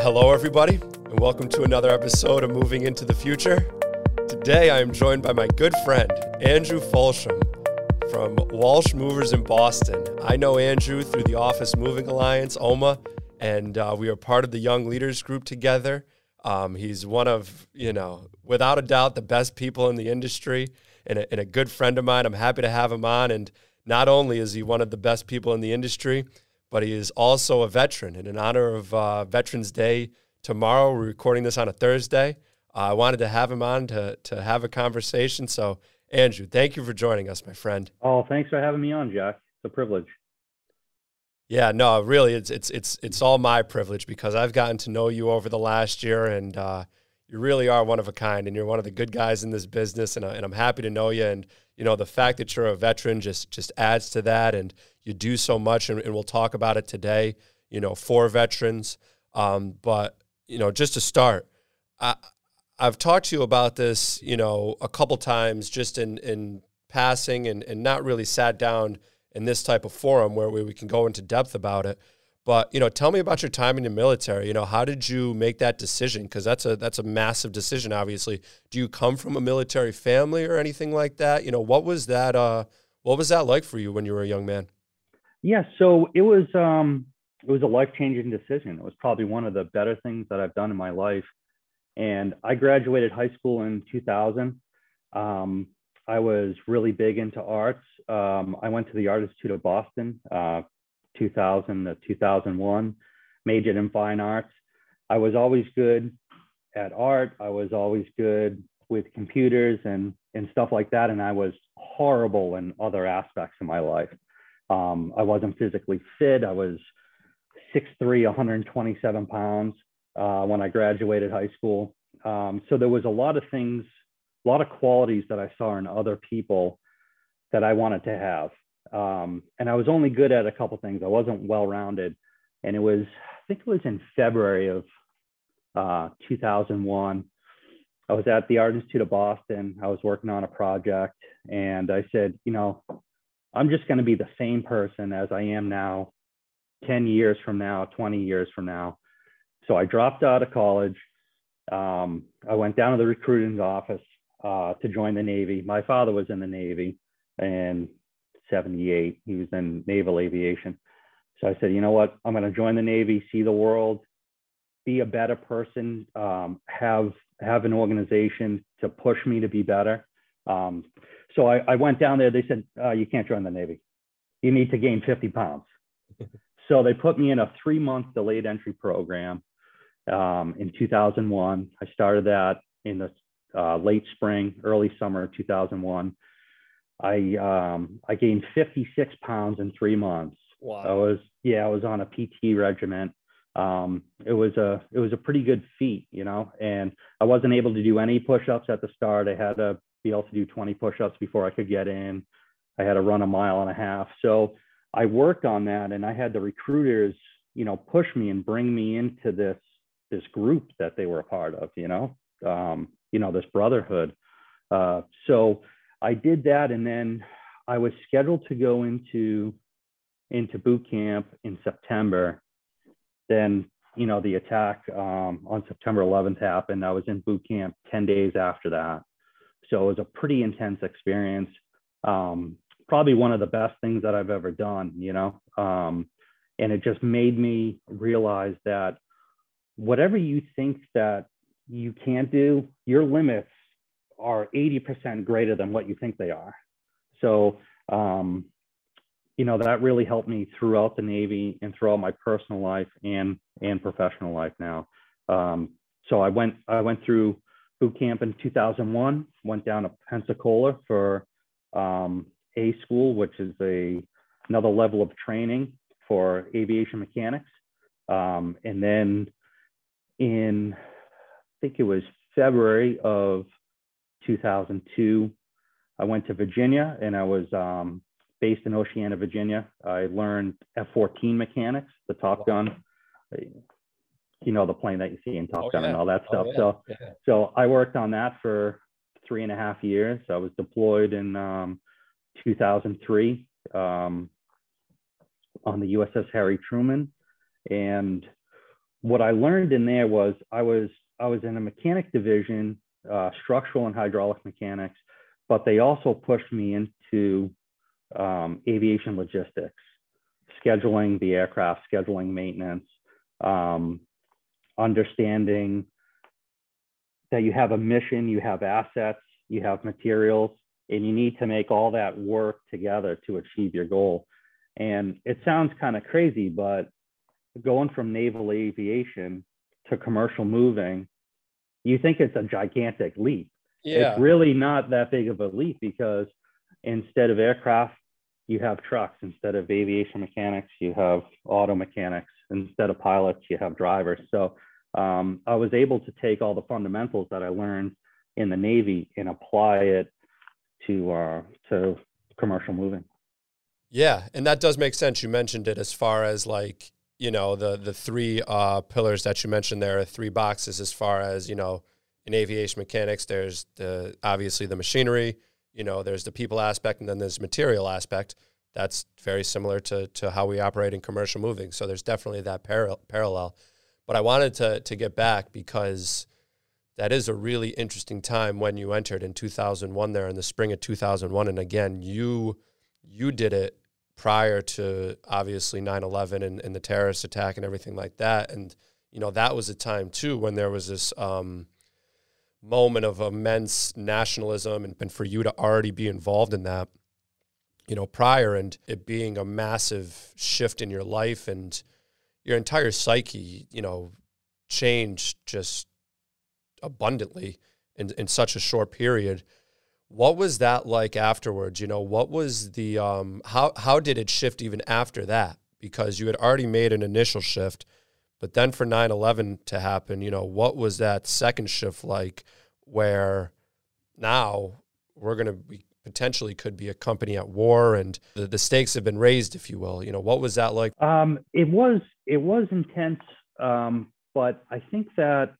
Hello, everybody, and welcome to another episode of Moving into the Future. Today, I am joined by my good friend, Andrew Fulsham from Walsh Movers in Boston. I know Andrew through the Office Moving Alliance, OMA, and uh, we are part of the Young Leaders Group together. Um, he's one of, you know, without a doubt, the best people in the industry and a, and a good friend of mine. I'm happy to have him on. And not only is he one of the best people in the industry, but he is also a veteran. And in honor of uh, Veterans Day tomorrow, we're recording this on a Thursday. Uh, I wanted to have him on to, to have a conversation. So, Andrew, thank you for joining us, my friend. Oh, thanks for having me on, Jack. It's a privilege. Yeah, no, really, it's it's it's it's all my privilege because I've gotten to know you over the last year, and uh, you really are one of a kind, and you're one of the good guys in this business, and, and I'm happy to know you. And you know, the fact that you're a veteran just just adds to that, and you do so much, and, and we'll talk about it today. You know, for veterans, um, but you know, just to start, I, I've talked to you about this, you know, a couple times, just in in passing, and and not really sat down in this type of forum where we, we can go into depth about it. But you know, tell me about your time in the military. You know, how did you make that decision? Because that's a that's a massive decision. Obviously, do you come from a military family or anything like that? You know, what was that? Uh, what was that like for you when you were a young man? Yeah, so it was um, it was a life changing decision. It was probably one of the better things that I've done in my life. And I graduated high school in 2000. Um, I was really big into arts. Um, I went to the Art Institute of Boston, uh, 2000 to 2001, majored in fine arts. I was always good at art. I was always good with computers and, and stuff like that. And I was horrible in other aspects of my life. Um, I wasn't physically fit. I was 6'3, 127 pounds uh, when I graduated high school. Um, so there was a lot of things a lot of qualities that I saw in other people that I wanted to have. Um, and I was only good at a couple things. I wasn't well rounded. And it was, I think it was in February of uh, 2001. I was at the Art Institute of Boston. I was working on a project. And I said, you know, I'm just going to be the same person as I am now, 10 years from now, 20 years from now. So I dropped out of college. Um, I went down to the recruiting office uh, to join the Navy. My father was in the Navy in 78. He was in naval aviation. So I said, you know what? I'm going to join the Navy, see the world, be a better person, um, have have an organization to push me to be better. Um, so I, I, went down there. They said, uh, you can't join the Navy. You need to gain 50 pounds. so they put me in a three month delayed entry program um, in 2001. I started that in the uh, late spring, early summer 2001. I um, I gained 56 pounds in three months. Wow. I was yeah, I was on a PT regimen. Um, it was a it was a pretty good feat, you know. And I wasn't able to do any push-ups at the start. I had to be able to do 20 push-ups before I could get in. I had to run a mile and a half. So I worked on that, and I had the recruiters, you know, push me and bring me into this this group that they were a part of, you know. Um, you know this brotherhood uh, so i did that and then i was scheduled to go into into boot camp in september. Then you know the attack um, on september 11th happened. I was in boot camp 10 days after that. So it was a pretty intense experience. Um, probably one of the best things that i've ever done you know? Um, and it just made me realize that whatever you think that you can't do, your limits are 80% greater than what you think they are. So, um, you know, that really helped me throughout the Navy and throughout my personal life and and professional life now. Um, so I went I went through boot camp in 2001, went down to Pensacola for um, A school, which is a another level of training for aviation mechanics. Um, and then in I think it was February of 2002. I went to Virginia and I was um, based in Oceana, Virginia. I learned F-14 mechanics, the Top Gun, you know, the plane that you see in Top oh, Gun yeah. and all that oh, stuff. Oh, yeah. So, yeah. so I worked on that for three and a half years. I was deployed in um, 2003 um, on the USS Harry Truman, and what I learned in there was I was I was in a mechanic division, uh, structural and hydraulic mechanics, but they also pushed me into um, aviation logistics, scheduling the aircraft, scheduling maintenance, um, understanding that you have a mission, you have assets, you have materials, and you need to make all that work together to achieve your goal. And it sounds kind of crazy, but going from naval aviation to commercial moving, you think it's a gigantic leap. Yeah. It's really not that big of a leap because instead of aircraft, you have trucks. Instead of aviation mechanics, you have auto mechanics. Instead of pilots, you have drivers. So um, I was able to take all the fundamentals that I learned in the Navy and apply it to uh, to commercial moving. Yeah, and that does make sense. You mentioned it as far as like you know the the three uh, pillars that you mentioned there are three boxes as far as you know in aviation mechanics. There's the obviously the machinery. You know, there's the people aspect, and then there's material aspect. That's very similar to to how we operate in commercial moving. So there's definitely that par- parallel. But I wanted to to get back because that is a really interesting time when you entered in 2001 there in the spring of 2001 and again you you did it prior to obviously 9-11 and, and the terrorist attack and everything like that and you know that was a time too when there was this um, moment of immense nationalism and, and for you to already be involved in that you know prior and it being a massive shift in your life and your entire psyche, you know, changed just abundantly in, in such a short period. What was that like afterwards? You know, what was the um how how did it shift even after that? Because you had already made an initial shift, but then for 9/11 to happen, you know, what was that second shift like where now we're going to be potentially could be a company at war and the, the stakes have been raised if you will you know what was that like um, it was it was intense um, but i think that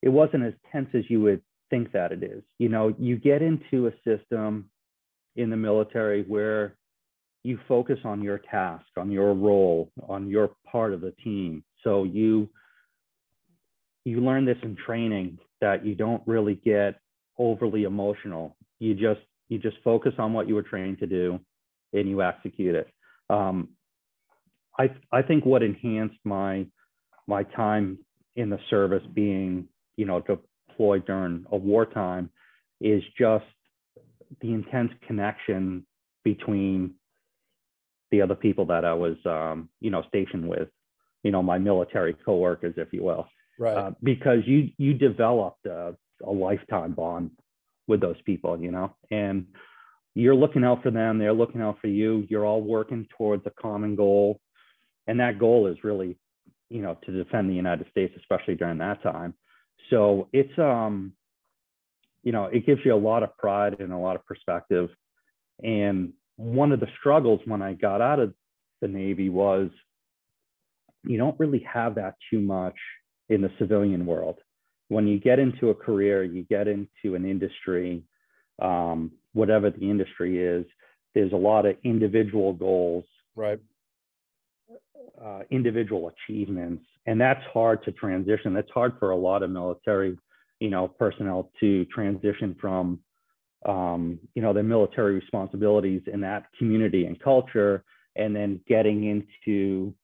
it wasn't as tense as you would think that it is. You know you get into a system in the military where you focus on your task on your role on your part of the team. So you you learn this in training that you don't really get overly emotional. You just you just focus on what you were trained to do and you execute it. Um, I, I think what enhanced my, my time in the service being, you know, deployed during a wartime is just the intense connection between the other people that I was, um, you know, stationed with, you know, my military coworkers, if you will, right? Uh, because you you developed a, a lifetime bond with those people, you know, and you're looking out for them, they're looking out for you. You're all working towards a common goal. And that goal is really, you know, to defend the United States, especially during that time. So it's, um, you know, it gives you a lot of pride and a lot of perspective. And one of the struggles when I got out of the Navy was you don't really have that too much in the civilian world when you get into a career, you get into an industry, um, whatever the industry is, there's a lot of individual goals, right? Uh, individual achievements, and that's hard to transition. That's hard for a lot of military, you know, personnel to transition from, um, you know, their military responsibilities in that community and culture, and then getting into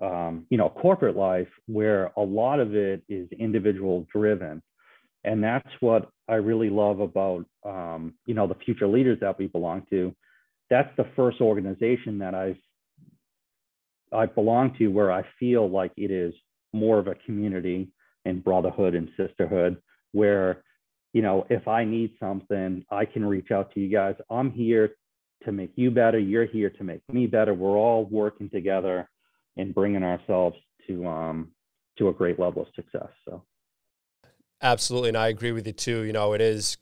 um, you know, corporate life where a lot of it is individual driven. And that's what I really love about, um, you know, the future leaders that we belong to. That's the first organization that I've, I belong to where I feel like it is more of a community and brotherhood and sisterhood where, you know, if I need something, I can reach out to you guys. I'm here to make you better. You're here to make me better. We're all working together and bringing ourselves to um, to a great level of success. So, absolutely, and I agree with you too. You know, it is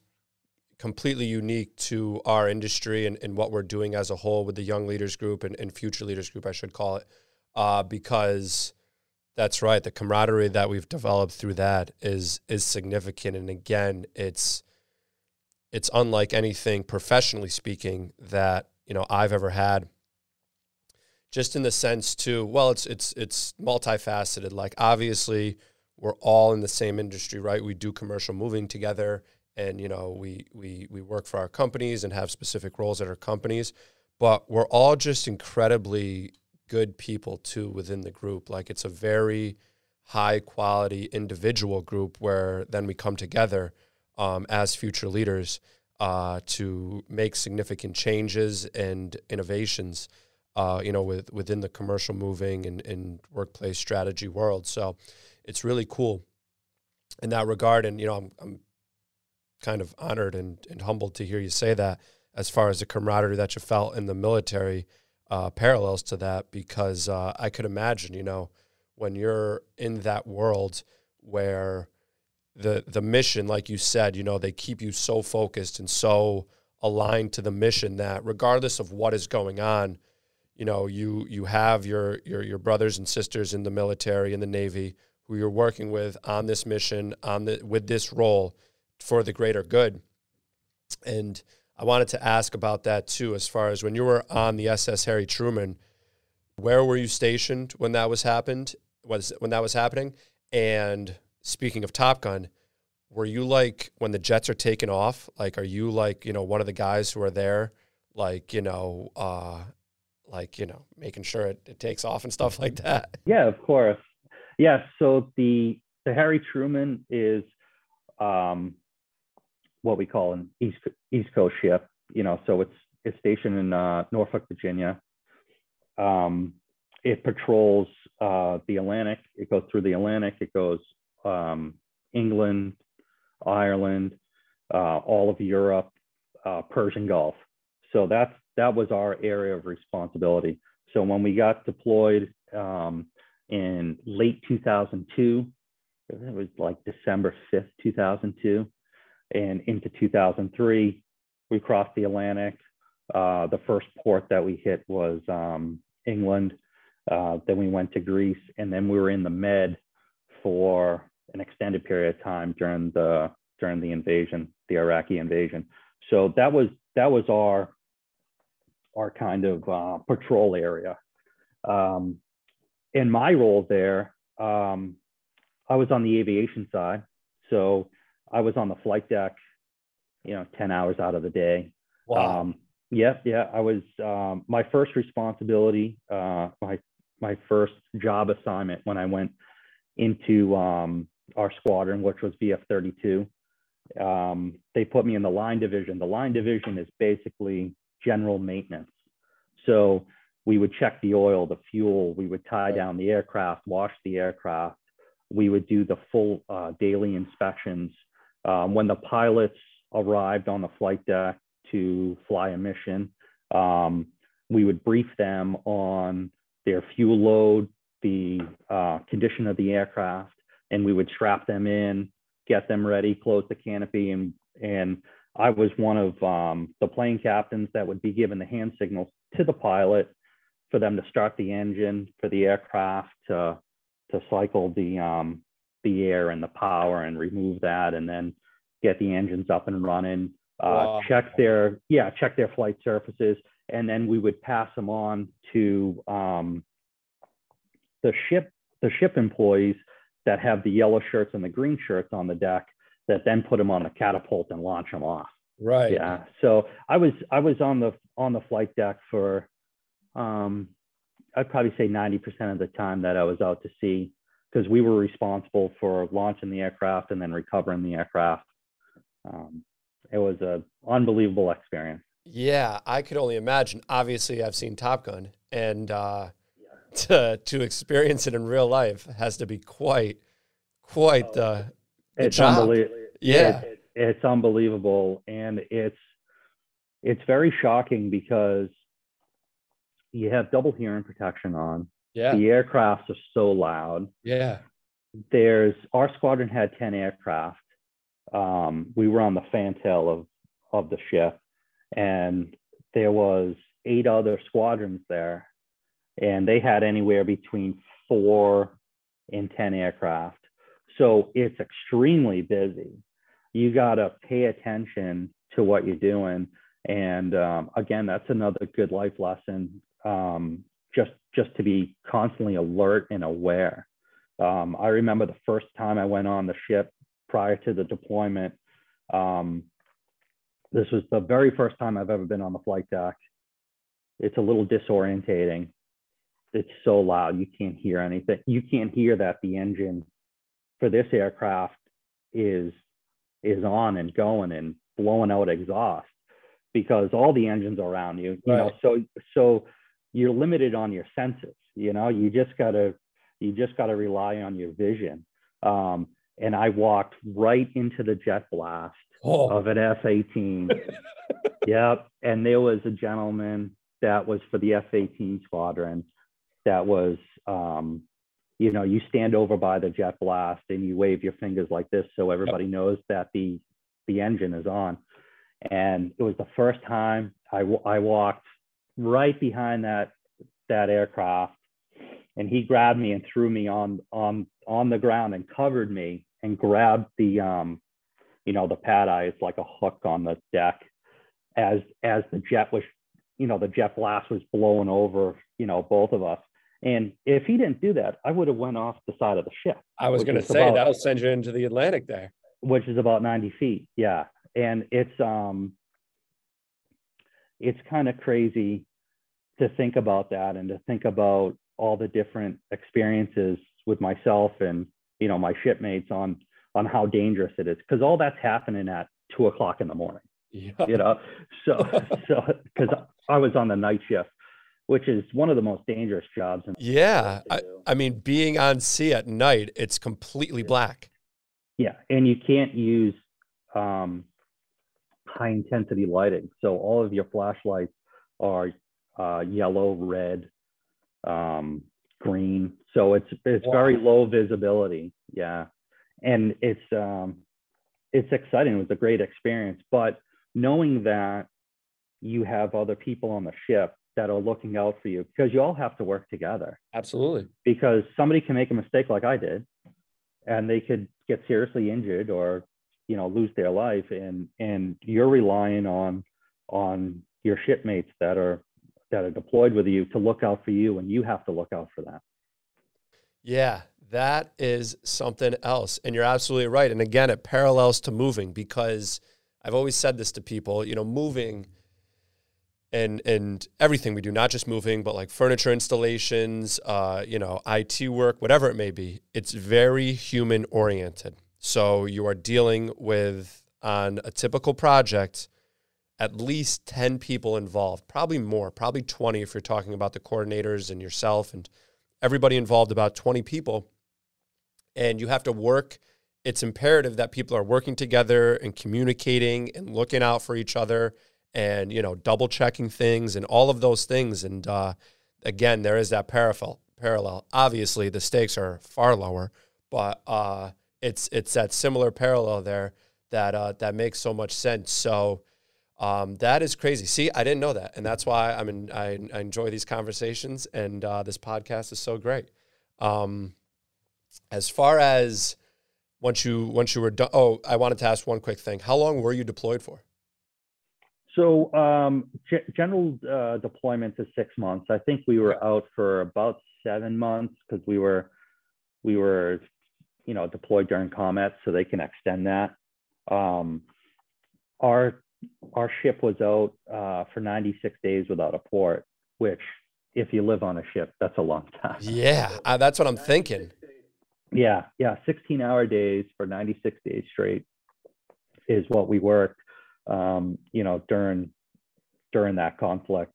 completely unique to our industry and, and what we're doing as a whole with the Young Leaders Group and, and Future Leaders Group, I should call it, uh, because that's right. The camaraderie that we've developed through that is is significant, and again, it's it's unlike anything professionally speaking that you know I've ever had just in the sense too. Well, it's it's it's multifaceted. Like obviously, we're all in the same industry, right? We do commercial moving together, and you know, we we we work for our companies and have specific roles at our companies. But we're all just incredibly good people too within the group. Like it's a very high quality individual group where then we come together um, as future leaders uh, to make significant changes and innovations, uh, you know, with, within the commercial moving and, and workplace strategy world. So it's really cool in that regard. And, you know, I'm, I'm kind of honored and, and humbled to hear you say that as far as the camaraderie that you felt in the military uh, parallels to that, because uh, I could imagine, you know, when you're in that world where the the mission, like you said, you know, they keep you so focused and so aligned to the mission that regardless of what is going on, you know, you you have your your your brothers and sisters in the military in the Navy who you're working with on this mission, on the with this role for the greater good. And I wanted to ask about that too, as far as when you were on the SS Harry Truman, where were you stationed when that was happened? Was when that was happening? And speaking of Top Gun, were you like when the jets are taking off? Like, are you like you know one of the guys who are there, like you know, uh, like you know, making sure it, it takes off and stuff like that? Yeah, of course. Yeah. So the the Harry Truman is um, what we call an East East Coast ship. You know, so it's it's stationed in uh, Norfolk, Virginia. Um, it patrols uh, the Atlantic. It goes through the Atlantic. It goes um, England, Ireland, uh, all of Europe, uh, Persian Gulf. So that's that was our area of responsibility. So when we got deployed um, in late 2002, it was like December 5th, 2002, and into 2003, we crossed the Atlantic. Uh, the first port that we hit was um, England. Uh, then we went to Greece, and then we were in the Med for an extended period of time during the during the invasion, the Iraqi invasion. So that was that was our our kind of uh, patrol area. Um, in my role there, um, I was on the aviation side, so I was on the flight deck, you know, ten hours out of the day. Wow. Um, yeah, yeah. I was um, my first responsibility, uh, my my first job assignment when I went into um, our squadron, which was VF 32. Um, they put me in the line division. The line division is basically general maintenance. So we would check the oil, the fuel, we would tie down the aircraft, wash the aircraft. We would do the full uh, daily inspections. Um, when the pilots arrived on the flight deck to fly a mission, um, we would brief them on their fuel load, the uh, condition of the aircraft, and we would strap them in, get them ready, close the canopy, and and I was one of um, the plane captains that would be given the hand signals to the pilot for them to start the engine for the aircraft to to cycle the um, the air and the power and remove that, and then get the engines up and running. Uh, wow. Check their yeah, check their flight surfaces, and then we would pass them on to um, the ship the ship employees that have the yellow shirts and the green shirts on the deck that then put them on a catapult and launch them off. Right. Yeah. So I was I was on the on the flight deck for um, I'd probably say 90% of the time that I was out to sea because we were responsible for launching the aircraft and then recovering the aircraft. Um, it was an unbelievable experience. Yeah, I could only imagine. Obviously, I've seen Top Gun, and uh, to to experience it in real life has to be quite quite the, uh, the it's job. unbelievable. Yeah, it, it's unbelievable, and it's it's very shocking because you have double hearing protection on. Yeah, the aircrafts are so loud. Yeah, there's our squadron had ten aircraft. Um, we were on the fantail of of the ship, and there was eight other squadrons there and they had anywhere between four and 10 aircraft. So it's extremely busy. You got to pay attention to what you're doing. And um, again, that's another good life lesson. Um, just just to be constantly alert and aware. Um, I remember the first time I went on the ship prior to the deployment. Um, this was the very first time I've ever been on the flight deck. It's a little disorientating. It's so loud, you can't hear anything. You can't hear that the engine for this aircraft is is on and going and blowing out exhaust because all the engines are around you. You right. know, so so you're limited on your senses. You know, you just gotta you just gotta rely on your vision. Um, and I walked right into the jet blast oh. of an F-18. yep, and there was a gentleman that was for the F-18 squadron that was um, you know, you stand over by the jet blast and you wave your fingers like this so everybody yep. knows that the the engine is on. And it was the first time I, I walked right behind that that aircraft, and he grabbed me and threw me on on on the ground and covered me and grabbed the um, you know, the pad eye. It's like a hook on the deck as as the jet was, you know, the jet blast was blowing over, you know, both of us and if he didn't do that, I would have went off the side of the ship. I was going to say about, that'll send you into the Atlantic there, which is about 90 feet. Yeah, and it's um, it's kind of crazy to think about that and to think about all the different experiences with myself and you know my shipmates on on how dangerous it is because all that's happening at two o'clock in the morning. Yeah. You know, so so because I was on the night shift which is one of the most dangerous jobs. yeah. I, I, mean, being on sea at night, it's completely black. Yeah. And you can't use um, high intensity lighting. So all of your flashlights are uh, yellow, red, um, green. So it's, it's wow. very low visibility. Yeah. And it's, um, it's exciting. It was a great experience. But knowing that you have other people on the ship that are looking out for you because you all have to work together. Absolutely. Because somebody can make a mistake like I did and they could get seriously injured or you know lose their life and and you're relying on on your shipmates that are that are deployed with you to look out for you and you have to look out for them. Yeah, that is something else. And you're absolutely right. And again, it parallels to moving because I've always said this to people, you know, moving and and everything we do, not just moving, but like furniture installations, uh, you know, IT work, whatever it may be. It's very human oriented. So you are dealing with on a typical project at least 10 people involved, probably more, probably 20 if you're talking about the coordinators and yourself and everybody involved, about 20 people. And you have to work. It's imperative that people are working together and communicating and looking out for each other and you know double checking things and all of those things and uh, again there is that parallel parallel obviously the stakes are far lower but uh, it's it's that similar parallel there that uh, that makes so much sense. So um, that is crazy. See i didn't know that. And that's why i'm in, I, I enjoy these conversations and uh, this podcast is so great. Um, as far as once you once you were done oh i wanted to ask one quick thing. How long were you deployed for? So um, g- general uh, deployment is six months. I think we were out for about seven months because we were we were you know deployed during COMET, so they can extend that. Um, our our ship was out uh, for 96 days without a port, which if you live on a ship, that's a long time. Yeah, uh, that's what I'm thinking. Yeah, yeah, 16 hour days for 96 days straight is what we worked um, you know, during during that conflict.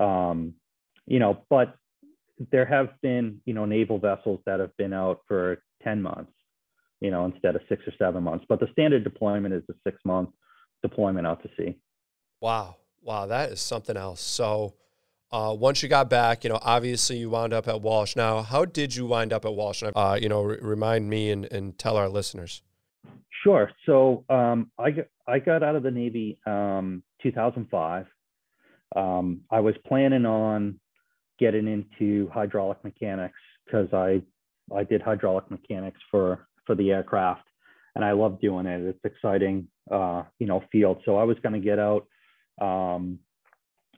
Um, you know, but there have been, you know, naval vessels that have been out for 10 months, you know, instead of six or seven months. But the standard deployment is a six month deployment out to sea. Wow. Wow. That is something else. So uh, once you got back, you know, obviously you wound up at Walsh. Now, how did you wind up at Walsh? Uh, you know, r- remind me and, and tell our listeners. Sure. So um, I, got, I got out of the Navy um, 2005. Um, I was planning on getting into hydraulic mechanics because I I did hydraulic mechanics for for the aircraft, and I love doing it. It's exciting, uh, you know, field. So I was going to get out um,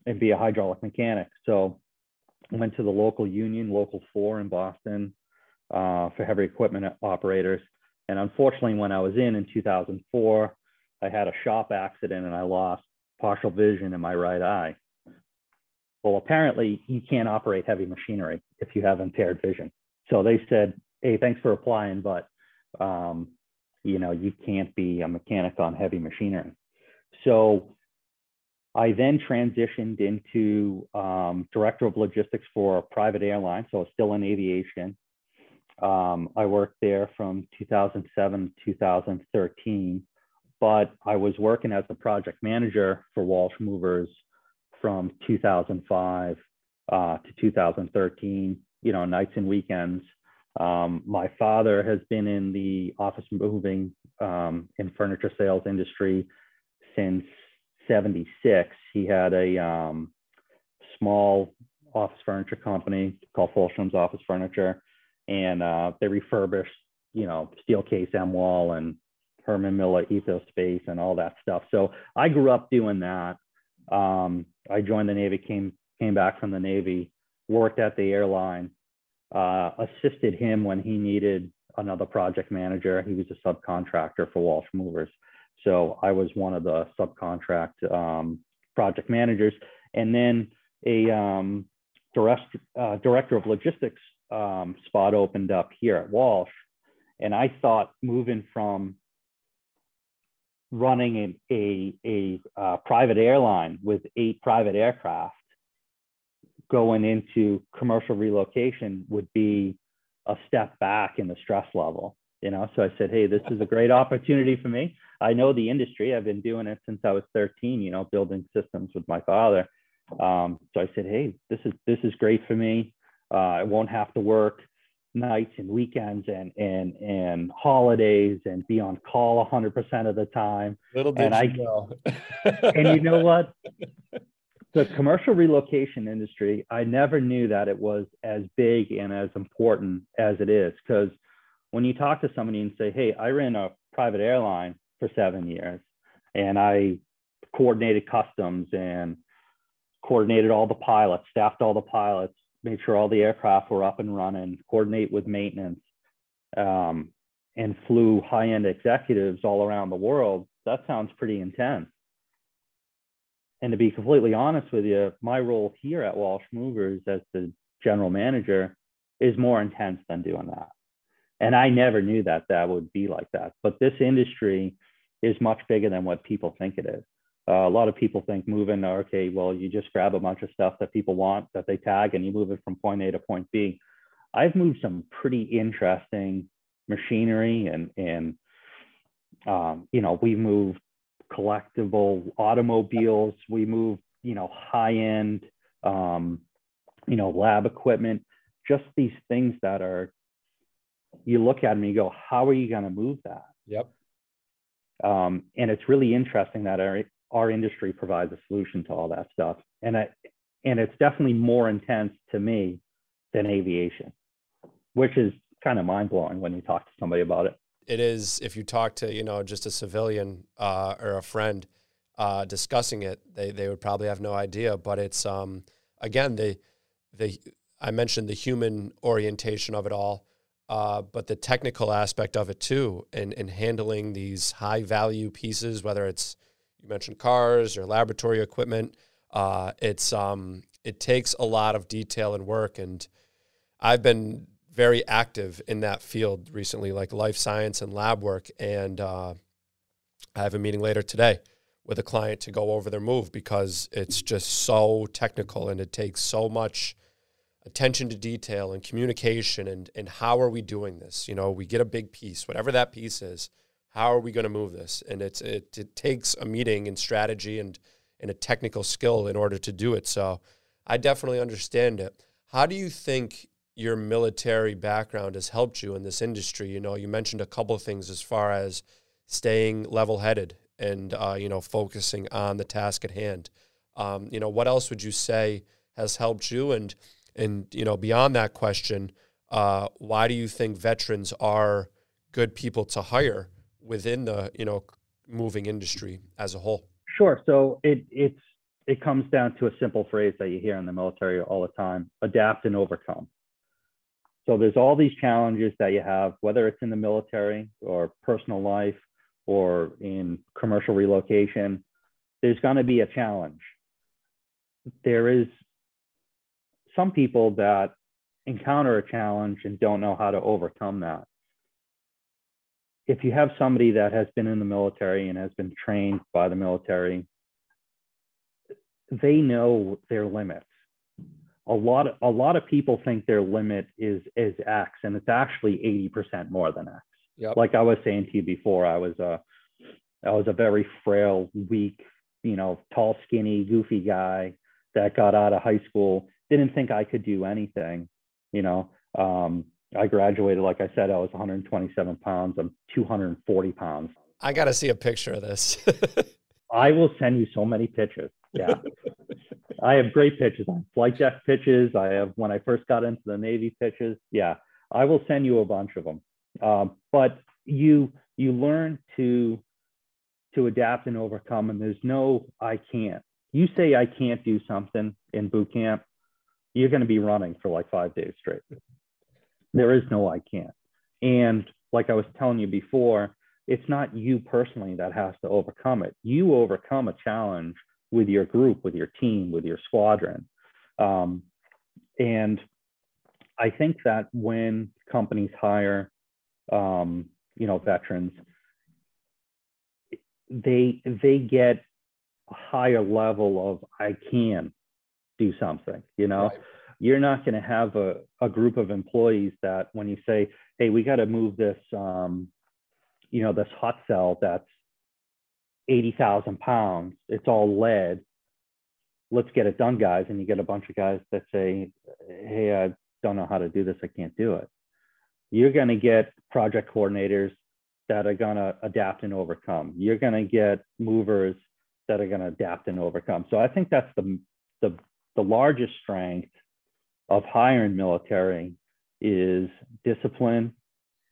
and be a hydraulic mechanic. So went to the local union, Local 4 in Boston, uh, for heavy equipment operators. And unfortunately, when I was in in 2004, I had a shop accident and I lost partial vision in my right eye. Well, apparently, you can't operate heavy machinery if you have impaired vision. So they said, "Hey, thanks for applying, but um, you know you can't be a mechanic on heavy machinery." So I then transitioned into um, director of logistics for a private airline, so still in aviation. Um, I worked there from 2007 to 2013, but I was working as a project manager for Walsh Movers from 2005 uh, to 2013, you know, nights and weekends. Um, my father has been in the office moving um, furniture sales industry since 76. He had a um, small office furniture company called Folstrom's Office Furniture and uh, they refurbished, you know, Steelcase M Wall and Herman Miller Ethospace and all that stuff. So I grew up doing that. Um, I joined the Navy, came came back from the Navy, worked at the airline, uh, assisted him when he needed another project manager. He was a subcontractor for Walsh Movers. So I was one of the subcontract um, project managers. And then a um, direct, uh, director of logistics um, spot opened up here at Walsh. And I thought moving from running a, a, a uh, private airline with eight private aircraft going into commercial relocation would be a step back in the stress level you know so i said hey this is a great opportunity for me i know the industry i've been doing it since i was 13 you know building systems with my father um, so i said hey this is this is great for me uh, I won't have to work nights and weekends and and and holidays and be on call 100% of the time. Little did and I, know. and you know what? The commercial relocation industry, I never knew that it was as big and as important as it is. Because when you talk to somebody and say, "Hey, I ran a private airline for seven years, and I coordinated customs and coordinated all the pilots, staffed all the pilots, made sure all the aircraft were up and running, coordinate with maintenance, um, and flew high-end executives all around the world. That sounds pretty intense. And to be completely honest with you, my role here at Walsh Movers as the general manager is more intense than doing that. And I never knew that that would be like that. But this industry is much bigger than what people think it is. Uh, a lot of people think moving, okay, well, you just grab a bunch of stuff that people want that they tag and you move it from point A to point B. I've moved some pretty interesting machinery and, and um, you know, we move collectible automobiles, we move, you know, high end, um, you know, lab equipment, just these things that are, you look at them and you go, how are you going to move that? Yep. Um, and it's really interesting that our, our industry provides a solution to all that stuff. And I, and it's definitely more intense to me than aviation, which is kind of mind blowing when you talk to somebody about it. It is if you talk to you know just a civilian uh, or a friend uh, discussing it, they they would probably have no idea. But it's um, again the the I mentioned the human orientation of it all, uh, but the technical aspect of it too, and and handling these high value pieces, whether it's you mentioned cars or laboratory equipment. Uh, it's um, it takes a lot of detail and work, and I've been very active in that field recently, like life science and lab work. And uh, I have a meeting later today with a client to go over their move because it's just so technical and it takes so much attention to detail and communication and and how are we doing this? You know, we get a big piece, whatever that piece is how are we going to move this? And it's it, it takes a meeting and strategy and and a technical skill in order to do it. So I definitely understand it. How do you think your military background has helped you in this industry? You know, you mentioned a couple of things as far as staying level-headed and uh, you know focusing on the task at hand. Um, you know, what else would you say has helped you? And and you know, beyond that question, uh, why do you think veterans are good people to hire within the you know moving industry as a whole? Sure. So it, it's it comes down to a simple phrase that you hear in the military all the time adapt and overcome. So there's all these challenges that you have, whether it's in the military or personal life or in commercial relocation, there's going to be a challenge. There is some people that encounter a challenge and don't know how to overcome that. If you have somebody that has been in the military and has been trained by the military, they know their limits. A lot of, a lot of people think their limit is is X and it's actually 80% more than X. Yep. Like I was saying to you before, I was a I was a very frail, weak, you know, tall, skinny, goofy guy that got out of high school, didn't think I could do anything you know, um, I graduated, like I said, I was 127 pounds. I'm 240 pounds. I got to see a picture of this. I will send you so many pictures. Yeah. I have great pictures on flight deck pitches. I have when I first got into the Navy pitches. Yeah. I will send you a bunch of them. Um, but you you learn to to adapt and overcome and there's no I can't. You say I can't do something in boot camp, you're going to be running for like five days straight. There is no I can't. And like I was telling you before, it's not you personally that has to overcome it. You overcome a challenge with your group, with your team, with your squadron. Um, and I think that when companies hire, um, you know, veterans, they they get a higher level of I can do something you know right. you're not going to have a, a group of employees that when you say hey we got to move this um, you know this hot cell that's 80,000 pounds. It's all lead. Let's get it done guys. And you get a bunch of guys that say hey i don't know how to do this. I can't do it. You're going to get project coordinators that are going to adapt and overcome. You're going to get movers that are going to adapt and overcome. So i think that's the the the largest strength of hiring military is discipline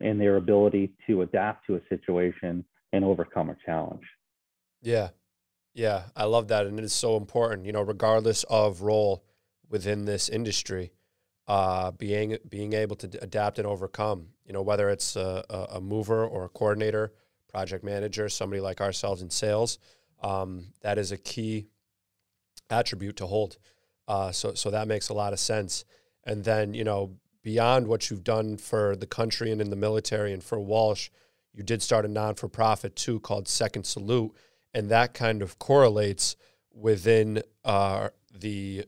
and their ability to adapt to a situation and overcome a challenge. Yeah. Yeah, I love that and it is so important, you know, regardless of role within this industry, uh, being being able to adapt and overcome, you know, whether it's a, a mover or a coordinator, project manager, somebody like ourselves in sales, um, that is a key attribute to hold. Uh, so so that makes a lot of sense. And then you know beyond what you've done for the country and in the military and for Walsh, you did start a non for profit too called Second Salute, and that kind of correlates within uh, the.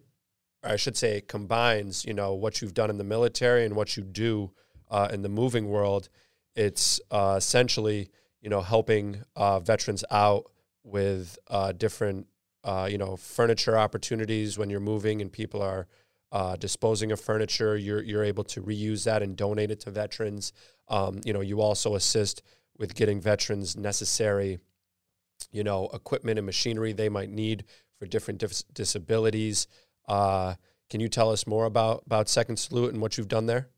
I should say combines, you know, what you've done in the military and what you do uh, in the moving world. It's uh, essentially, you know, helping uh, veterans out with uh, different uh, you know, furniture opportunities when you're moving and people are uh, disposing of furniture. You're you're able to reuse that and donate it to veterans. Um, you know, you also assist with getting veterans necessary, you know, equipment and machinery they might need for different dis- disabilities. Uh, can you tell us more about about Second Salute and what you've done there?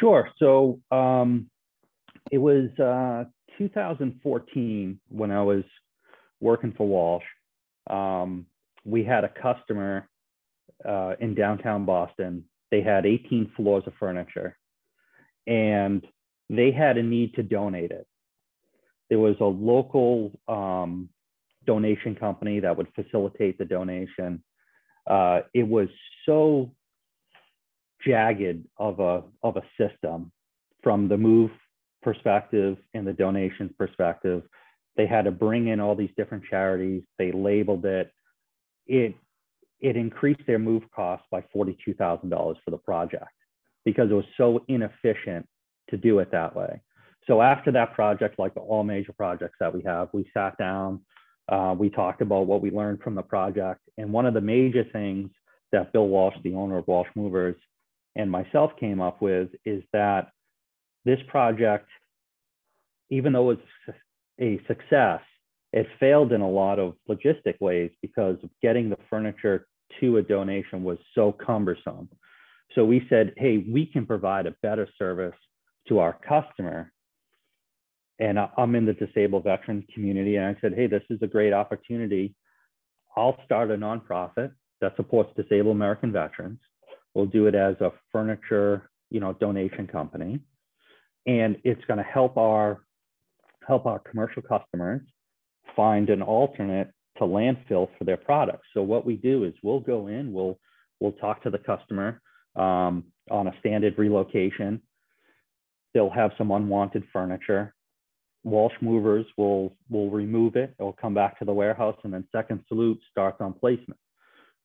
Sure. So um, it was uh, 2014 when I was working for Walsh, um, we had a customer uh, in downtown Boston. They had 18 floors of furniture and they had a need to donate it. There was a local um, donation company that would facilitate the donation. Uh, it was so jagged of a, of a system from the move perspective and the donations perspective they had to bring in all these different charities. They labeled it. It it increased their move costs by forty-two thousand dollars for the project because it was so inefficient to do it that way. So after that project, like all major projects that we have, we sat down, uh, we talked about what we learned from the project, and one of the major things that Bill Walsh, the owner of Walsh Movers, and myself came up with is that this project, even though it's a success, it failed in a lot of logistic ways because getting the furniture to a donation was so cumbersome. So we said, hey, we can provide a better service to our customer. And I'm in the disabled veteran community. And I said, hey, this is a great opportunity. I'll start a nonprofit that supports disabled American veterans. We'll do it as a furniture, you know, donation company, and it's going to help our help our commercial customers find an alternate to landfill for their products. So what we do is we'll go in, we'll we'll talk to the customer um, on a standard relocation. They'll have some unwanted furniture. Walsh movers will will remove it. It'll come back to the warehouse, and then Second Salute starts on placement.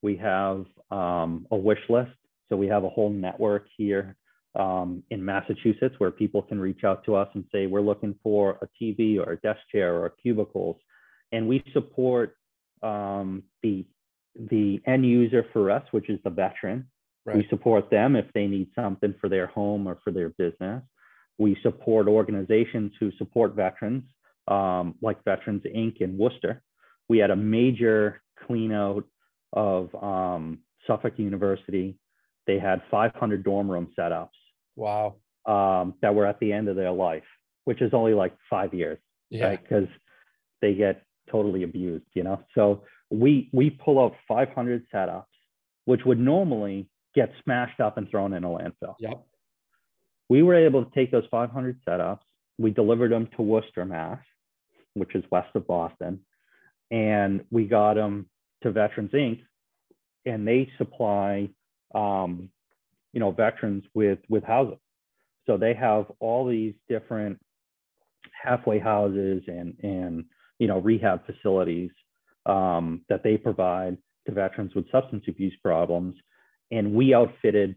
We have um, a wish list, so we have a whole network here um, in Massachusetts where people can reach out to us and say we're looking for a TV or a desk chair or cubicles, and we support um, the the end user for us, which is the veteran. Right. We support them if they need something for their home or for their business. We support organizations who support veterans, um, like Veterans Inc. in Worcester. We had a major clean out of um, Suffolk University. They had 500 dorm room setups. Wow. Um, that were at the end of their life, which is only like five years, yeah. right? Because they get totally abused, you know. So we we pull out 500 setups, which would normally get smashed up and thrown in a landfill. Yep we were able to take those 500 setups, we delivered them to Worcester, Mass, which is west of Boston, and we got them to Veterans Inc. And they supply, um, you know, veterans with with housing. So they have all these different halfway houses and and you know rehab facilities um, that they provide to veterans with substance abuse problems, and we outfitted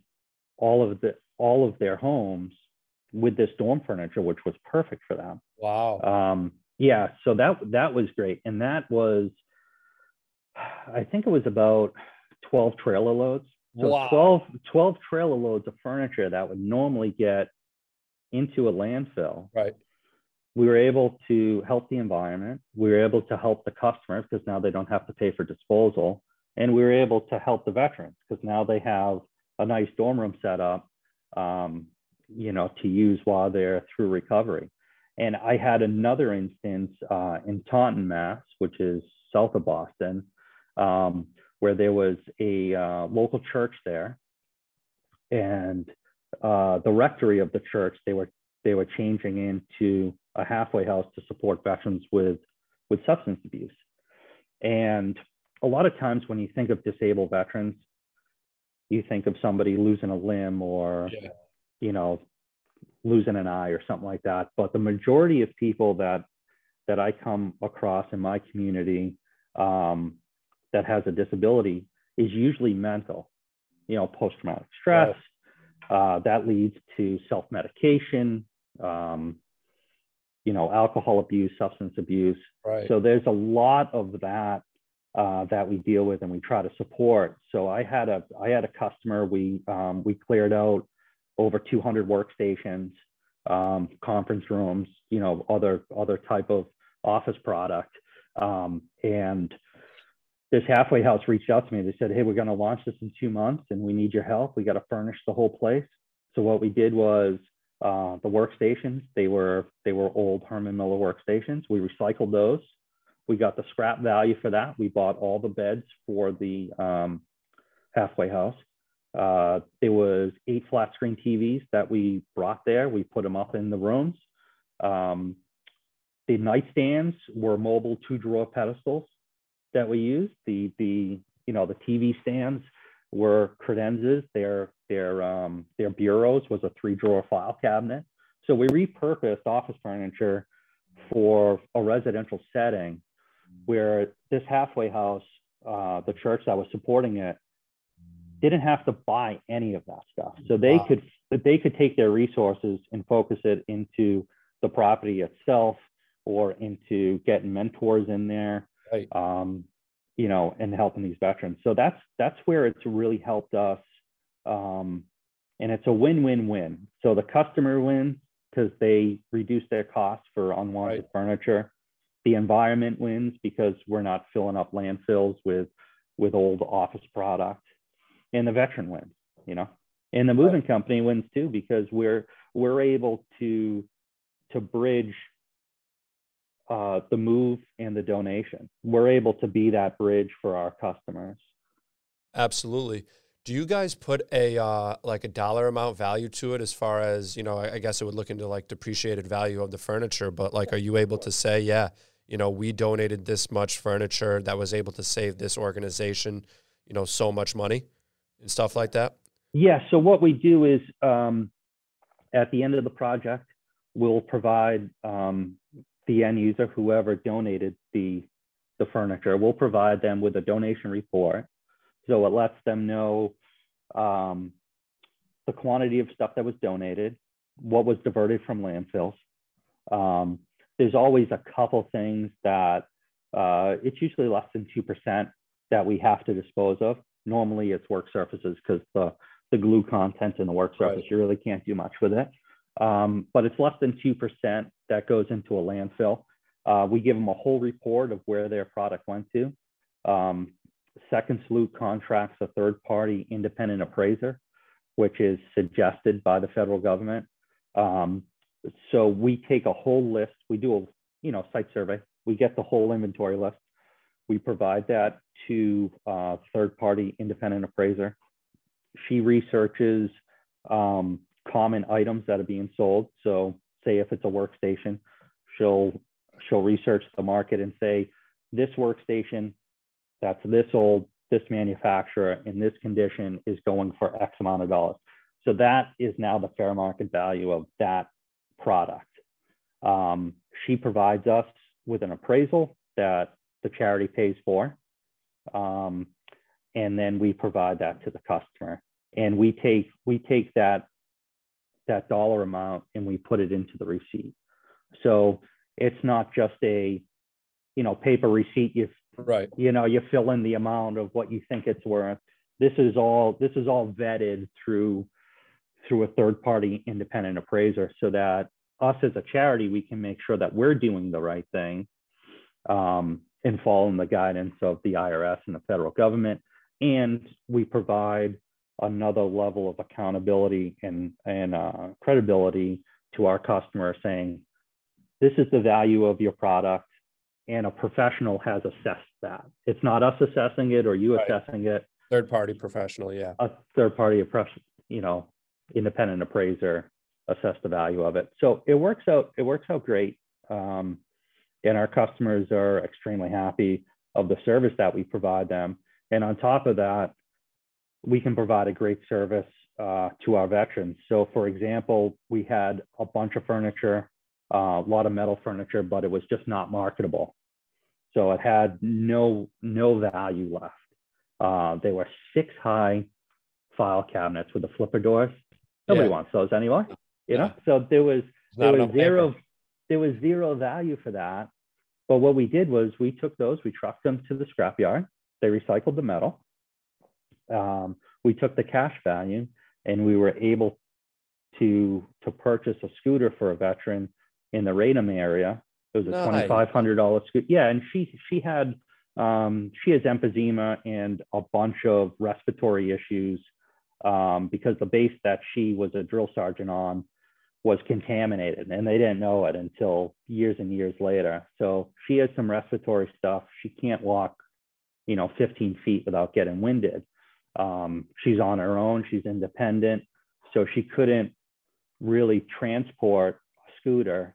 all of the all of their homes with this dorm furniture, which was perfect for them. Wow. Um, yeah, so that that was great, and that was, I think it was about 12 trailer loads. So wow. 12, 12 trailer loads of furniture that would normally get into a landfill. Right. We were able to help the environment. We were able to help the customers because now they don't have to pay for disposal. And we were able to help the veterans because now they have a nice dorm room set up um, you know, to use while they're through recovery. And I had another instance uh, in Taunton, Mass, which is south of Boston, um, where there was a uh, local church there, and uh, the rectory of the church they were they were changing into a halfway house to support veterans with with substance abuse. And a lot of times when you think of disabled veterans, you think of somebody losing a limb or yeah. you know losing an eye or something like that but the majority of people that that i come across in my community um, that has a disability is usually mental you know post-traumatic stress right. uh, that leads to self-medication um, you know alcohol abuse substance abuse right. so there's a lot of that uh, that we deal with and we try to support. So I had a I had a customer we um, we cleared out over 200 workstations, um, conference rooms, you know, other other type of office product, um, and this halfway house reached out to me. They said, "Hey, we're going to launch this in two months, and we need your help. We got to furnish the whole place." So what we did was uh, the workstations. They were they were old Herman Miller workstations. We recycled those we got the scrap value for that. We bought all the beds for the um, halfway house. Uh, there was eight flat screen TVs that we brought there. We put them up in the rooms. Um, the nightstands were mobile two drawer pedestals that we used. The the you know the TV stands were credenzas. Their their um, their bureaus was a three drawer file cabinet. So we repurposed office furniture for a residential setting where this halfway house, uh, the church that was supporting it, didn't have to buy any of that stuff. So they wow. could they could take their resources and focus it into the property itself or into getting mentors in there, right. um, you know, and helping these veterans. So that's that's where it's really helped us, um, and it's a win-win-win. So the customer wins because they reduce their costs for unwanted right. furniture the environment wins because we're not filling up landfills with with old office product and the veteran wins you know and the moving company wins too because we're we're able to to bridge uh, the move and the donation. We're able to be that bridge for our customers. Absolutely. Do you guys put a uh, like a dollar amount value to it as far as you know? I, I guess it would look into like depreciated value of the furniture, but like, are you able to say, yeah, you know, we donated this much furniture that was able to save this organization, you know, so much money and stuff like that? Yeah. So what we do is um, at the end of the project, we'll provide um, the end user, whoever donated the the furniture, we'll provide them with a donation report so it lets them know um, the quantity of stuff that was donated, what was diverted from landfills. There's always a couple things that uh, it's usually less than 2% that we have to dispose of. Normally it's work surfaces because the, the glue content in the work surface, right. you really can't do much with it. Um, but it's less than 2% that goes into a landfill. Uh, we give them a whole report of where their product went to. Um, Second Salute contracts a third party independent appraiser, which is suggested by the federal government. Um, so we take a whole list, we do a you know site survey, we get the whole inventory list, we provide that to a third party independent appraiser. She researches um, common items that are being sold. So say if it's a workstation, she'll she'll research the market and say this workstation that's this old, this manufacturer in this condition is going for X amount of dollars. So that is now the fair market value of that product. Um, she provides us with an appraisal that the charity pays for. Um, and then we provide that to the customer. And we take we take that that dollar amount and we put it into the receipt. So it's not just a you know paper receipt you Right. You know, you fill in the amount of what you think it's worth. This is all this is all vetted through through a third party independent appraiser so that us as a charity we can make sure that we're doing the right thing um, and following the guidance of the IRS and the federal government and we provide another level of accountability and and uh, credibility to our customer saying this is the value of your product and a professional has assessed that. It's not us assessing it or you right. assessing it. Third party professional, yeah. A third party, you know, independent appraiser assess the value of it. So it works out. It works out great, um, and our customers are extremely happy of the service that we provide them. And on top of that, we can provide a great service uh, to our veterans. So, for example, we had a bunch of furniture uh, a lot of metal furniture, but it was just not marketable. So it had no no value left. Uh, they were six high file cabinets with the flipper doors. Nobody yeah. wants those anymore, you know. So there was there was zero paper. there was zero value for that. But what we did was we took those, we trucked them to the scrapyard. They recycled the metal. Um, we took the cash value, and we were able to to purchase a scooter for a veteran in the Raynham area. It was a nice. twenty five hundred dollar scooter. Yeah, and she she had um, she has emphysema and a bunch of respiratory issues um, because the base that she was a drill sergeant on was contaminated, and they didn't know it until years and years later. So she has some respiratory stuff. She can't walk, you know, 15 feet without getting winded. Um, she's on her own. She's independent, so she couldn't really transport a scooter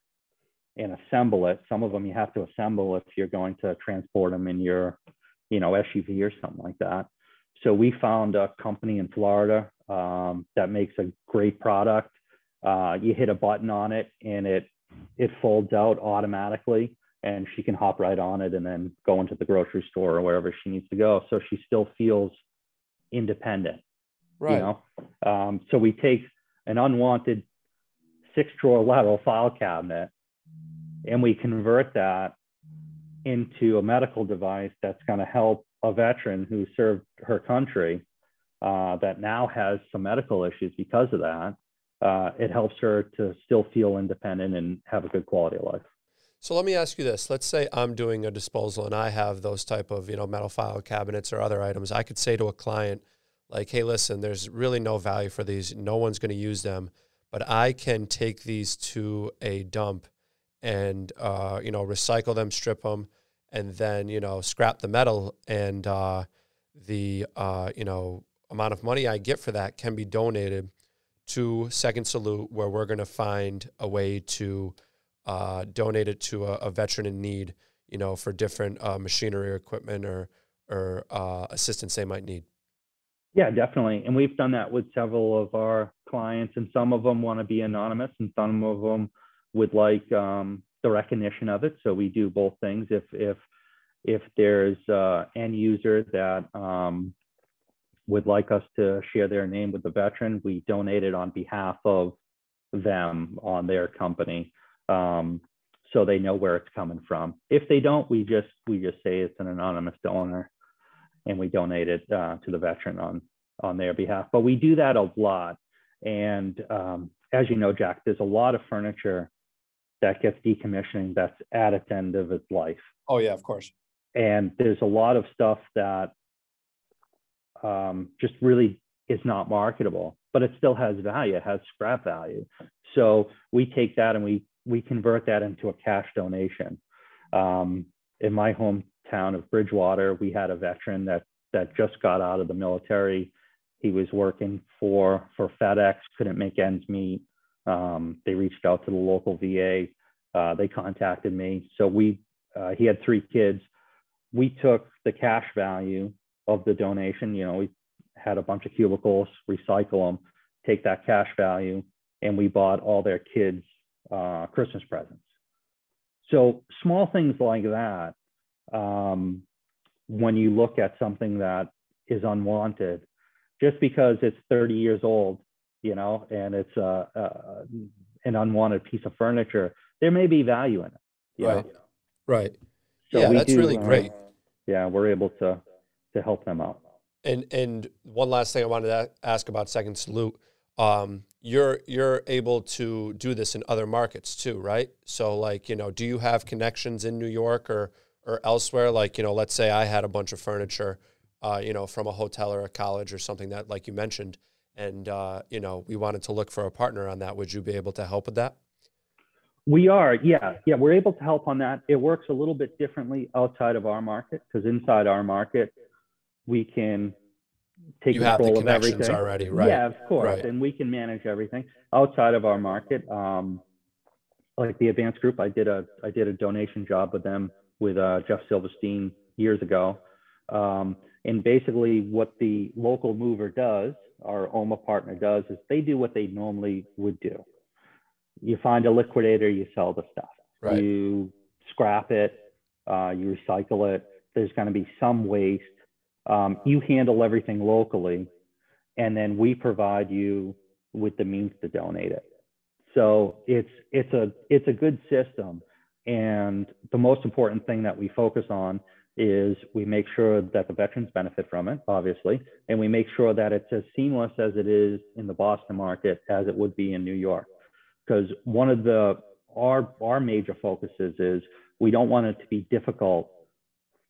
and assemble it. Some of them you have to assemble if you're going to transport them in your, you know, SUV or something like that. So we found a company in Florida um, that makes a great product. Uh, you hit a button on it and it it folds out automatically, and she can hop right on it and then go into the grocery store or wherever she needs to go. So she still feels independent. Right. You know? Um, so we take an unwanted six drawer level file cabinet and we convert that into a medical device that's going to help a veteran who served her country uh, that now has some medical issues because of that. Uh, it helps her to still feel independent and have a good quality of life. So let me ask you this. Let's say I'm doing a disposal and I have those type of, you know, metal file cabinets or other items. I could say to a client like, "Hey, listen, there's really no value for these. No one's going to use them, but I can take these to a dump and uh, you know recycle them, strip them, and then you know scrap the metal and uh, the uh, you know amount of money I get for that can be donated to Second Salute, where we're going to find a way to uh, donate it to a, a, veteran in need, you know, for different uh, machinery or equipment or or uh, assistance they might need. Yeah, definitely. And we've done that with several of our clients, and some of them want to be anonymous, and some of them would like um, the recognition of it. So we do both things. If if if there's uh, end user that um, would like us to share their name with the veteran, we donate it on behalf of them on their company, um, so they know where it's coming from. If they don't, we just we just say it's an anonymous donor, and we donate it uh, to the veteran on on their behalf. But we do that a lot, and um, as you know, Jack, there's a lot of furniture that gets decommissioning that's at its end of its life. Oh yeah, of course. And there's a lot of stuff that um, just really is not marketable, but it still has value. It has scrap value. So we take that and we we convert that into a cash donation. Um, in my hometown of Bridgewater, we had a veteran that that just got out of the military. He was working for for FedEx, couldn't make ends meet. Um, they reached out to the local VA. Uh, they contacted me. So we, uh, he had three kids. We took the cash value of the donation. You know, we had a bunch of cubicles, recycle them, take that cash value, and we bought all their kids uh, Christmas presents. So small things like that. Um, when you look at something that is unwanted, just because it's 30 years old you know, and it's a, an unwanted piece of furniture, there may be value in it. right. Know? Right. So yeah, that's do, really uh, great. Yeah, we're able to to help them out. And and one last thing I wanted to ask about Second Salute. Um, you're you're able to do this in other markets too, right? So like, you know, do you have connections in New York or or elsewhere? Like, you know, let's say I had a bunch of furniture, uh, you know, from a hotel or a college or something that, like you mentioned, and uh, you know we wanted to look for a partner on that. Would you be able to help with that? We are yeah. Yeah we're able to help on that. It works a little bit differently outside of our market because inside our market we can take you control of everything. already right. Yeah of course right. and we can manage everything. Outside of our market um, like the advanced group i did a i did a donation job with them with uh, jeff silverstein years ago. Um, and basically what the local mover does our OMA partner does is they do what they normally would do. You find a liquidator, you sell the stuff. Right. You scrap it, uh, you recycle it. There's going to be some waste. Um, you handle everything locally, and then we provide you with the means to donate it. So it's it's a it's a good system, and the most important thing that we focus on is we make sure that the veterans benefit from it, obviously, and we make sure that it's as seamless as it is in the Boston market as it would be in New York. Because one of the our our major focuses is we don't want it to be difficult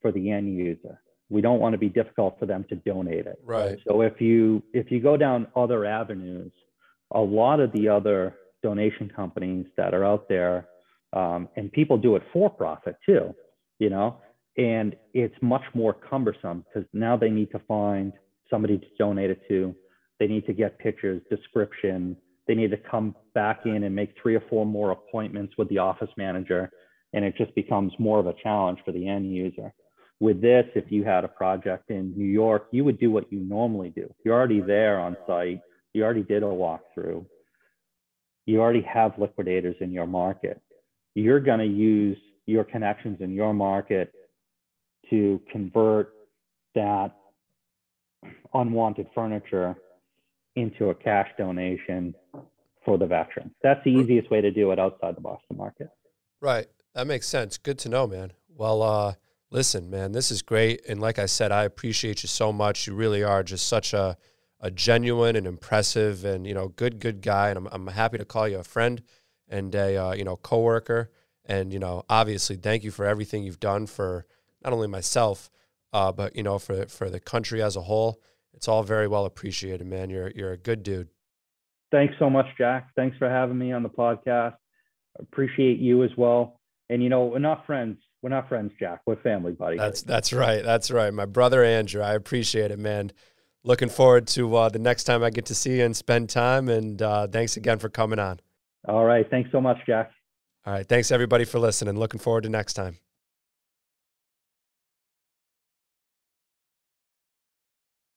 for the end user. We don't want to be difficult for them to donate it. Right. So if you if you go down other avenues, a lot of the other donation companies that are out there, um, and people do it for profit too. You know, and it's much more cumbersome because now they need to find somebody to donate it to. They need to get pictures, description. They need to come back in and make three or four more appointments with the office manager. And it just becomes more of a challenge for the end user. With this, if you had a project in New York, you would do what you normally do. You're already there on site. You already did a walkthrough. You already have liquidators in your market. You're going to use your connections in your market to convert that unwanted furniture into a cash donation for the veterans. That's the easiest way to do it outside the Boston market. Right. That makes sense. Good to know, man. Well, uh, listen, man, this is great. And like I said, I appreciate you so much. You really are just such a, a genuine and impressive and, you know, good, good guy. And I'm, I'm happy to call you a friend and a, uh, you know, coworker. And, you know, obviously thank you for everything you've done for, not only myself, uh, but you know, for for the country as a whole. It's all very well appreciated, man. You're you're a good dude. Thanks so much, Jack. Thanks for having me on the podcast. Appreciate you as well. And you know, we're not friends. We're not friends, Jack. We're family, buddy. That's that's right. That's right. My brother Andrew. I appreciate it, man. Looking forward to uh, the next time I get to see you and spend time. And uh, thanks again for coming on. All right. Thanks so much, Jack. All right. Thanks everybody for listening. Looking forward to next time.